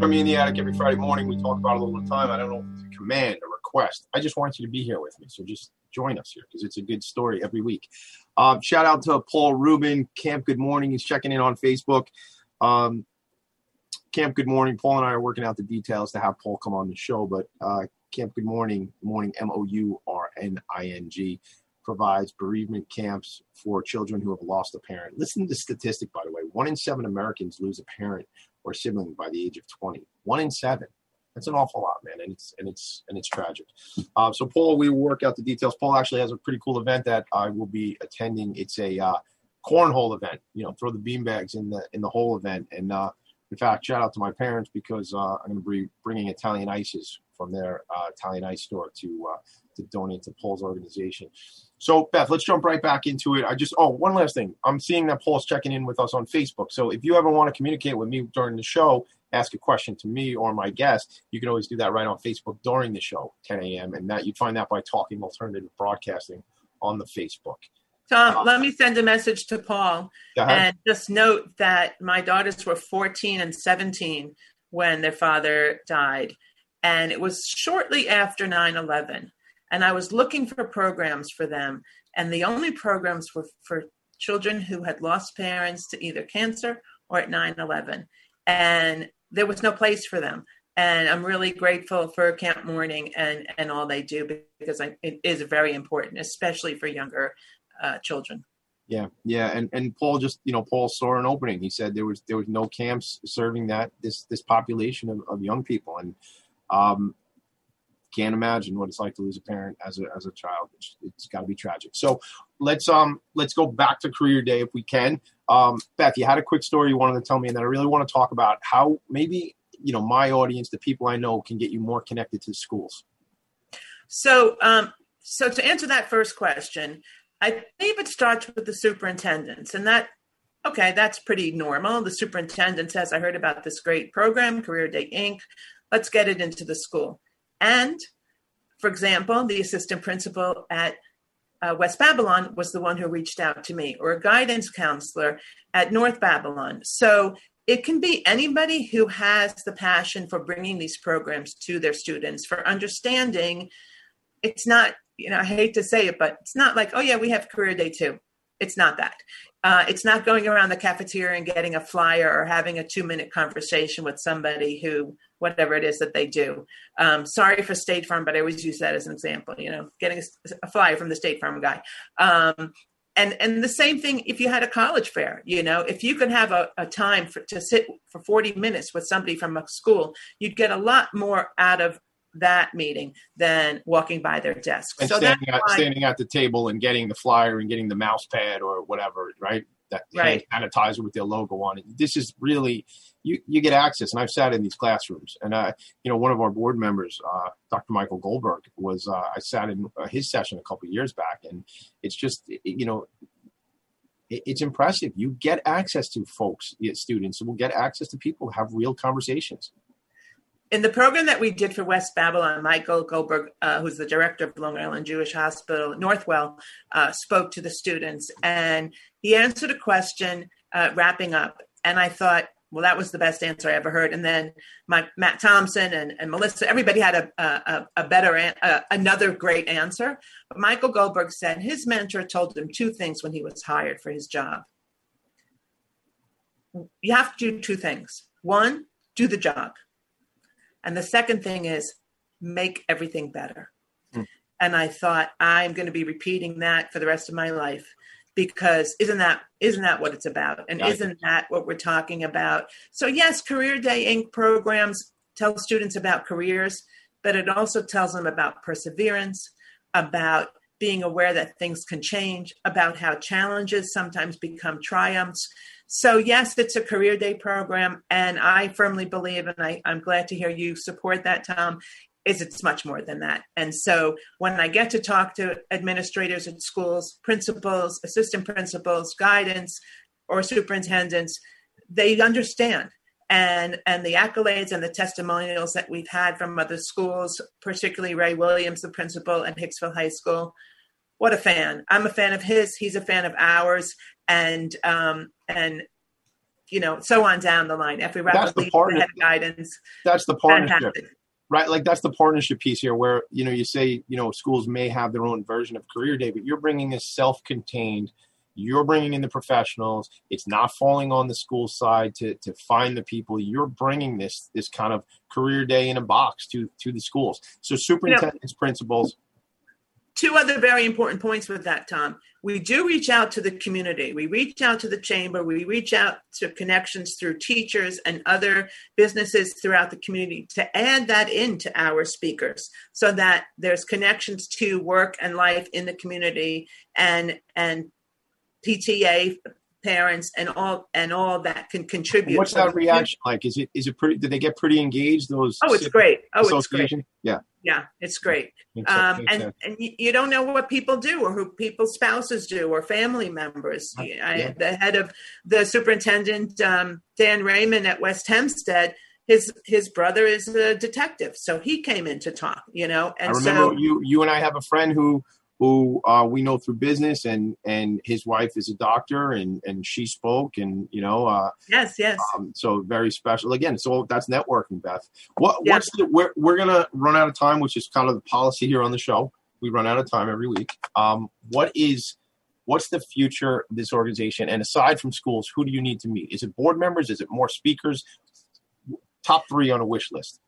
From in the attic every Friday morning. We talk about all the time. I don't know if it's a command, a request. I just want you to be here with me. So just join us here because it's a good story every week. Um, shout out to Paul Rubin, Camp Good Mourning. He's checking in on Facebook. Um, Camp Good Mourning. Paul and I are working out the details to have Paul come on the show, but uh, Camp Good Mourning, mourning M O U R N I N G, provides bereavement camps for children who have lost a parent. Listen to the statistic, by the way: one in seven Americans lose a parent or sibling by the age of twenty. One in seven. That's an awful lot, man, and it's and it's and it's tragic. Um, so, Paul, we work out the details. Paul actually has a pretty cool event that I will be attending. It's a uh, cornhole event. You know, throw the beanbags in the in the whole event, and uh, in fact, shout out to my parents because uh, I'm going to be bringing Italian ices from their uh, Italian ice store to uh, to donate to Paul's organization. So, Beth, let's jump right back into it. I just oh, one last thing. I'm seeing that Paul's checking in with us on Facebook. So, if you ever want to communicate with me during the show, ask a question to me or my guest, you can always do that right on Facebook during the show, 10 a.m. And that you'd find that by talking alternative broadcasting on the Facebook. Tom, let me send a message to Paul and just note that my daughters were 14 and 17 when their father died. And it was shortly after 9 11. And I was looking for programs for them. And the only programs were for children who had lost parents to either cancer or at 9 11. And there was no place for them. And I'm really grateful for Camp Mourning and, and all they do because I, it is very important, especially for younger uh, children. Yeah, yeah, and and Paul just you know Paul saw an opening. He said there was there was no camps serving that this this population of, of young people, and um, can't imagine what it's like to lose a parent as a as a child. It's, it's got to be tragic. So let's um let's go back to career day if we can. Um, Beth, you had a quick story you wanted to tell me, and then I really want to talk about how maybe you know my audience, the people I know, can get you more connected to schools. So, um, so to answer that first question, I believe it starts with the superintendents, and that okay, that's pretty normal. The superintendent says, "I heard about this great program, Career Day Inc. Let's get it into the school." And, for example, the assistant principal at uh, West Babylon was the one who reached out to me, or a guidance counselor at North Babylon. So it can be anybody who has the passion for bringing these programs to their students, for understanding it's not, you know, I hate to say it, but it's not like, oh, yeah, we have career day too. It's not that. Uh, it's not going around the cafeteria and getting a flyer or having a two minute conversation with somebody who, whatever it is that they do. Um, sorry for State Farm, but I always use that as an example, you know, getting a, a flyer from the State Farm guy. Um, and and the same thing if you had a college fair you know if you could have a, a time for, to sit for 40 minutes with somebody from a school you'd get a lot more out of that meeting than walking by their desk. And so standing, at, why, standing at the table and getting the flyer and getting the mouse pad or whatever, right? That Right. hand sanitizer with their logo on it. This is really you. You get access, and I've sat in these classrooms, and I, you know, one of our board members, uh, Dr. Michael Goldberg, was uh, I sat in uh, his session a couple of years back, and it's just you know. It's impressive. You get access to folks, students, will get access to people, have real conversations. In the program that we did for West Babylon, Michael Goldberg, uh, who's the director of Long Island Jewish Hospital, Northwell, uh, spoke to the students and he answered a question uh, wrapping up. And I thought, well, that was the best answer I ever heard. And then my, Matt Thompson and, and Melissa, everybody had a, a, a better, an, uh, another great answer. But Michael Goldberg said his mentor told him two things when he was hired for his job. You have to do two things. One, do the job. And the second thing is make everything better. Hmm. And I thought I'm going to be repeating that for the rest of my life because isn't that isn't that what it's about? And Yeah, isn't that what we're talking about? So yes, Career Day Inc. programs tell students about careers, but it also tells them about perseverance, about being aware that things can change, about how challenges sometimes become triumphs. So, yes, it's a career day program. And I firmly believe, and I, I'm glad to hear you support that, Tom, is it's much more than that. And so when I get to talk to administrators at schools, principals, assistant principals, guidance, or superintendents, they understand. And, and the accolades and the testimonials that we've had from other schools, particularly Ray Williams, the principal at Hicksville High School, what a fan! I'm a fan of his. He's a fan of ours, and um, and you know, so on down the line. Every That's rapid the lead partner- head of guidance. That's the partnership. Fantastic. right like that's the partnership piece here where you know you say you know schools may have their own version of career day but you're bringing a self-contained you're bringing in the professionals it's not falling on the school side to to find the people you're bringing this this kind of career day in a box to to the schools so superintendents principals two other very important points with that, Tom. We do reach out to the community. We reach out to the chamber. We reach out to connections through teachers and other businesses throughout the community to add that into our speakers so that there's connections to work and life in the community and and PTA parents and all and all that can contribute. what's that reaction like is it is it pretty did they get pretty engaged those Oh, it's great. Oh, it's great. yeah Yeah, it's great. Makes Um, and and you, don't know what people do or who people's spouses do or family members. I, yeah. The head of the superintendent, um, Dan Raymond at West Hempstead, his his brother is a detective, so he came in to talk. You know, and I remember so you you and I have a friend who who uh, we know through business and and his wife is a doctor and and she spoke and you know uh, yes, yes. um, so very special. Again so that's networking Beth. What Yeah. what's the we're, we're gonna run out of time which is kind of the policy here on the show. We run out of time every week. Um, what is what's the future of this organization? And aside from schools who do you need to meet? Is it board members? Is it more speakers? Top three on a wish list.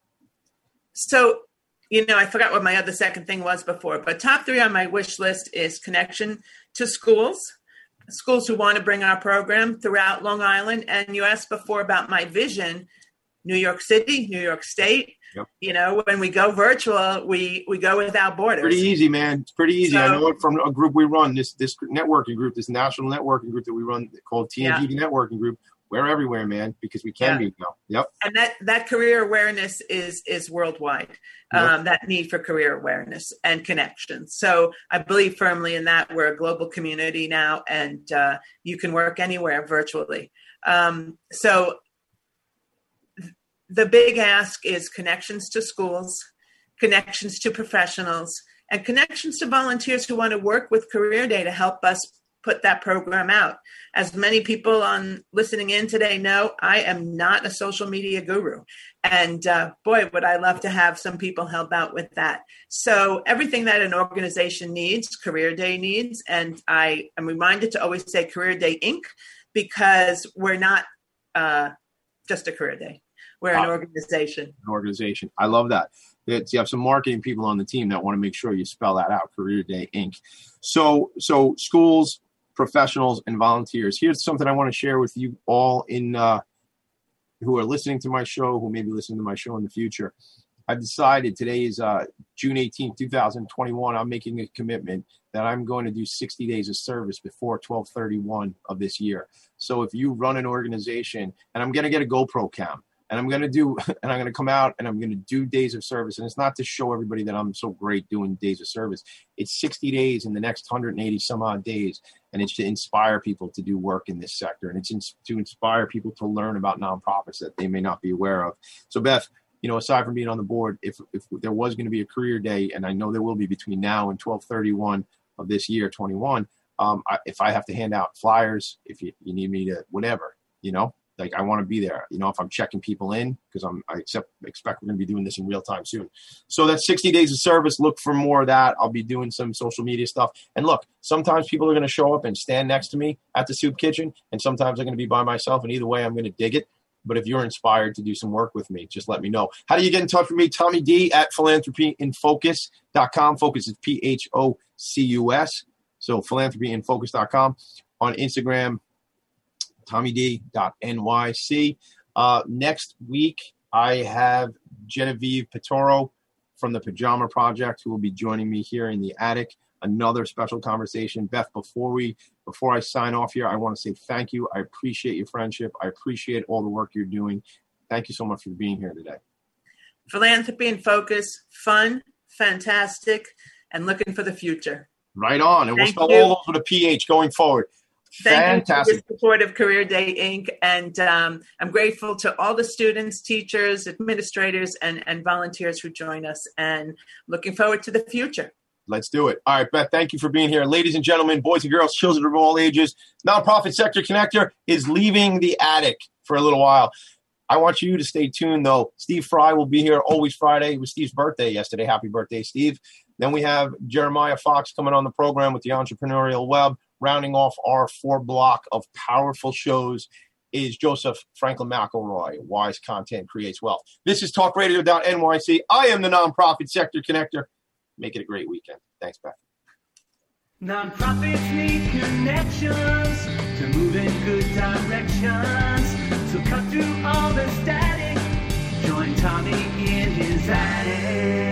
So, you know, I forgot what my other second thing was before, but top three on my wish list is connection to schools, schools who want to bring our program throughout Long Island. And you asked before about my vision, New York City, New York State. Yep. You know, when we go virtual, we we go without borders. Pretty easy, man. It's pretty easy. I know it from a group we run. This this networking group, this national networking group that we run called TNG Networking Group. We're everywhere, man, because we can Yeah. be now. Yep. and that that career awareness is is worldwide Yep. um, that need for career awareness and connection so i believe firmly in that we're a global community now and uh, you can work anywhere virtually um, so th- the big ask is connections to schools connections to professionals and connections to volunteers who want to work with career day to help us put that program out as many people on listening in today know i am not a social media guru and uh, boy would i love to have some people help out with that so everything that an organization needs career day needs and i am reminded to always say career day inc because we're not uh, just a career day we're an Wow. organization An organization. I love that. It's, you have some marketing people on the team that want to make sure you spell that out. Career Day Inc. So so schools, professionals, and volunteers. Here's something I want to share with you all in uh, who are listening to my show, who may be listening to my show in the future. I've decided today is uh, June 18th, 2021. I'm making a commitment that I'm going to do 60 days of service before 1231 of this year. So if you run an organization, and I'm going to get a GoPro cam, and I'm going to do, and I'm going to come out and I'm going to do days of service. And it's not to show everybody that I'm so great doing days of service. It's 60 days in the next 180 some odd days. And it's to inspire people to do work in this sector. And it's in, to inspire people to learn about nonprofits that they may not be aware of. So, Beth, you know, aside from being on the board, if, if there was going to be a career day, and I know there will be between now and 1231 of this year, 21, um, I, if I have to hand out flyers, if you, you need me to, whatever, you know, like I want to be there. You know, if I'm checking people in because I'm I accept, expect we're going to be doing this in real time soon. So that's 60 days of service. Look for more of that. I'll be doing some social media stuff. And look, sometimes people are going to show up and stand next to me at the soup kitchen, and sometimes I'm going to be by myself. And either way, I'm going to dig it. But if you're inspired to do some work with me, just let me know. How do you get in touch with me? Tommy D at philanthropyinfocus.com. Focus is P H O C U S. So philanthropyinfocus.com. On Instagram, tommyd.nyc. Uh, next week, I have Genevieve Piturro from the Pajama Project who will be joining me here in the attic. Another special conversation. Beth, before we before I sign off here, I want to say thank you. I appreciate your friendship. I appreciate all the work you're doing. Thank you so much for being here today. Philanthropy and focus, fun, fantastic, and looking for the future. Right on. And Thank we'll spell you. all those with a PH going forward. Thank Fantastic. you for your support of Career Day Inc. And um, I'm grateful to all the students, teachers, administrators, and, and volunteers who join us. And looking forward to the future. Let's do it. All right, Beth, thank you for being here. Ladies and gentlemen, boys and girls, children of all ages, Nonprofit Sector Connector is leaving the attic for a little while. I want you to stay tuned, though. Steve Fry will be here always Friday. It was Steve's birthday yesterday. Happy birthday, Steve. Then we have Jeremiah Fox coming on the program with the Entrepreneurial Web. Rounding off our four block of powerful shows is Joseph Franklin McElroy. Wise content creates wealth. This is talkradio.nyc. I am the Nonprofit Sector Connector. Make it a great weekend. Thanks, Beth. Nonprofits need connections to move in good directions. So cut through all the static. Join Tommy in his attic.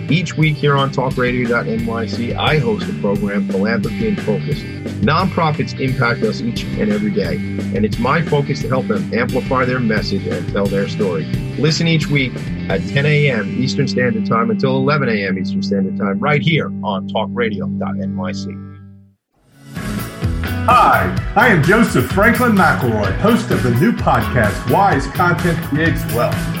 Each week here on talkradio.nyc, I host a program, Philanthropy in Focus. Nonprofits impact us each and every day, and it's my focus to help them amplify their message and tell their story. Listen each week at 10 a.m. Eastern Standard Time until 11 a.m. Eastern Standard Time, right here on talkradio.nyc. Hi, I am Joseph Franklin McElroy, host of the new podcast, Wise Content Creates Wealth.